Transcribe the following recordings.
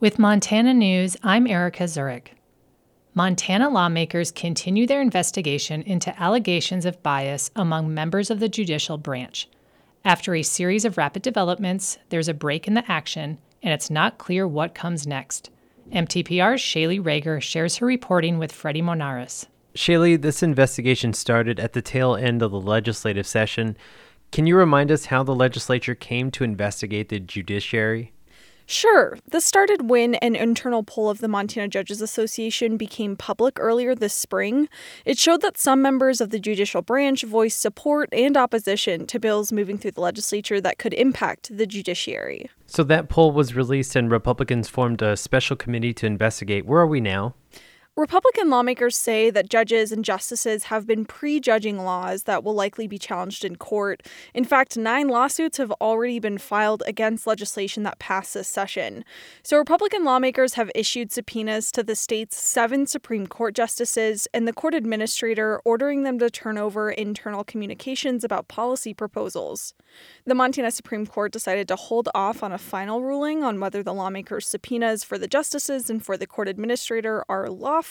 With Montana News, I'm Erica Zurich. Montana lawmakers continue their investigation into allegations of bias among members of the judicial branch. After a series of rapid developments, there's a break in the action, and it's not clear what comes next. MTPR's Shaylee Ragar shares her reporting with Freddy Monares. Shaylee, this investigation started at the tail end of the legislative session. Can you remind us how the legislature came to investigate the judiciary? Sure. This started when an internal poll of the Montana Judges Association became public earlier this spring. It showed that some members of the judicial branch voiced support and opposition to bills moving through the legislature that could impact the judiciary. So that poll was released and Republicans formed a special committee to investigate. Where are we now? Republican lawmakers say that judges and justices have been prejudging laws that will likely be challenged in court. In fact, nine lawsuits have already been filed against legislation that passed this session. So, Republican lawmakers have issued subpoenas to the state's seven Supreme Court justices and the court administrator, ordering them to turn over internal communications about policy proposals. The Montana Supreme Court decided to hold off on a final ruling on whether the lawmakers' subpoenas for the justices and for the court administrator are lawful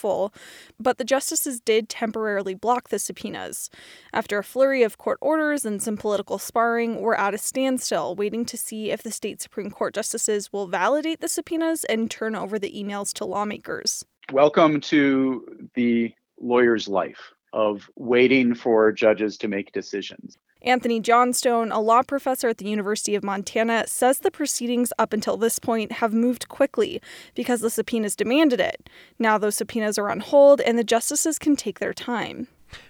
but the justices did temporarily block the subpoenas. After a flurry of court orders and some political sparring, we're at a standstill, waiting to see if the state Supreme Court justices will validate the subpoenas and turn over the emails to lawmakers. Welcome to the lawyer's life of waiting for judges to make decisions. Anthony Johnstone, a law professor at the University of Montana, says the proceedings up until this point have moved quickly because the subpoenas demanded it. Now those subpoenas are on hold and the justices can take their time.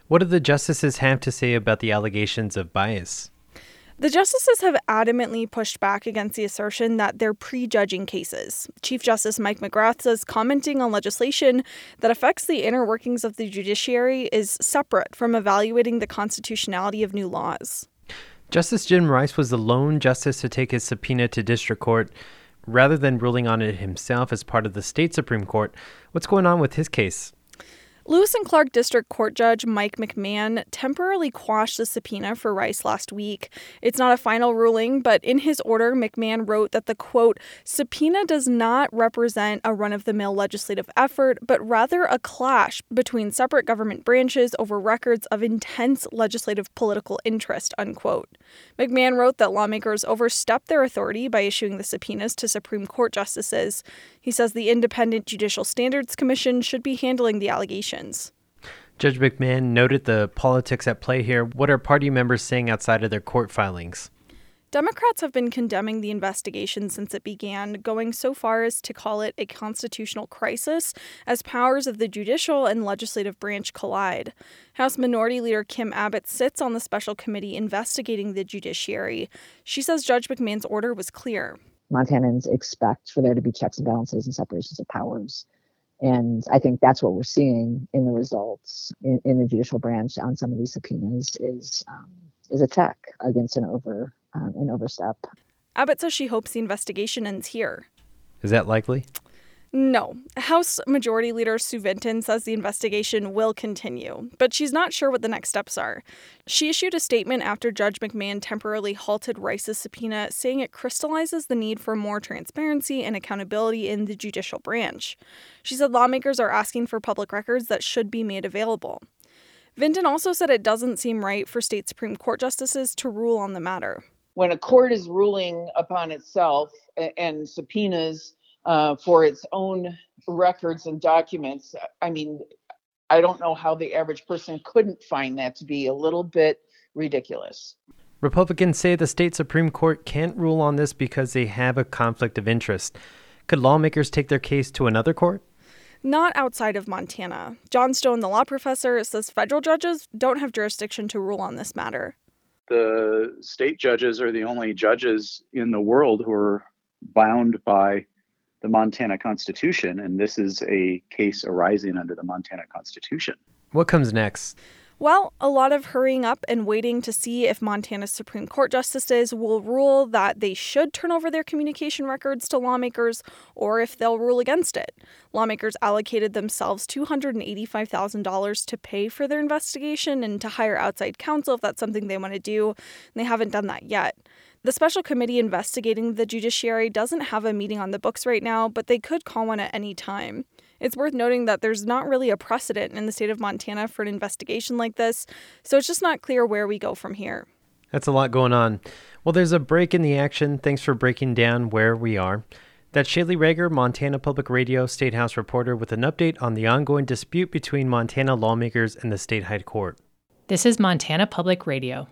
What do the justices have to say about the allegations of bias? The justices have adamantly pushed back against the assertion that they're prejudging cases. Chief Justice Mike McGrath says commenting on legislation that affects the inner workings of the judiciary is separate from evaluating the constitutionality of new laws. Justice Jim Rice was the lone justice to take his subpoena to district court rather than ruling on it himself as part of the state Supreme Court. What's going on with his case? Lewis and Clark District Court Judge Mike McMahon temporarily quashed the subpoena for Rice last week. It's not a final ruling, but in his order, McMahon wrote that the quote, subpoena does not represent a run of the mill legislative effort, but rather a clash between separate government branches over records of intense legislative political interest, unquote. McMahon wrote that lawmakers overstepped their authority by issuing the subpoenas to Supreme Court justices. He says the Independent Judicial Standards Commission should be handling the allegations. Judge McMahon noted the politics at play here. What are party members saying outside of their court filings? Democrats have been condemning the investigation since it began, going so far as to call it a constitutional crisis as powers of the judicial and legislative branch collide. House Minority Leader Kim Abbott sits on the special committee investigating the judiciary. She says Judge McMahon's order was clear. Montanans expect for there to be checks and balances and separations of powers. And I think that's what we're seeing in the results in, in the judicial branch on some of these subpoenas is um, is a check against an over um, an overstep. Abbott says she hopes the investigation ends here. Is that likely? No. House Majority Leader Sue Vinton says the investigation will continue, but she's not sure what the next steps are. She issued a statement after Judge McMahon temporarily halted Rice's subpoena, saying it crystallizes the need for more transparency and accountability in the judicial branch. She said lawmakers are asking for public records that should be made available. Vinton also said it doesn't seem right for state Supreme Court justices to rule on the matter. When a court is ruling upon itself and subpoenas uh, for its own records and documents. I mean, I don't know how the average person couldn't find that to be a little bit ridiculous. Republicans say the state Supreme Court can't rule on this because they have a conflict of interest. Could lawmakers take their case to another court? Not outside of Montana. Johnstone, the law professor, says federal judges don't have jurisdiction to rule on this matter. The state judges are the only judges in the world who are bound by the Montana Constitution, and this is a case arising under the Montana Constitution. What comes next? Well, a lot of hurrying up and waiting to see if Montana's Supreme Court justices will rule that they should turn over their communication records to lawmakers or if they'll rule against it. Lawmakers allocated themselves $285,000 to pay for their investigation and to hire outside counsel if that's something they want to do. And they haven't done that yet. The special committee investigating the judiciary doesn't have a meeting on the books right now, but they could call one at any time. It's worth noting that there's not really a precedent in the state of Montana for an investigation like this, so it's just not clear where we go from here. That's a lot going on. Well, there's a break in the action. Thanks for breaking down where we are. That's Shaylee Ragar, Montana Public Radio State House reporter, with an update on the ongoing dispute between Montana lawmakers and the state high court. This is Montana Public Radio.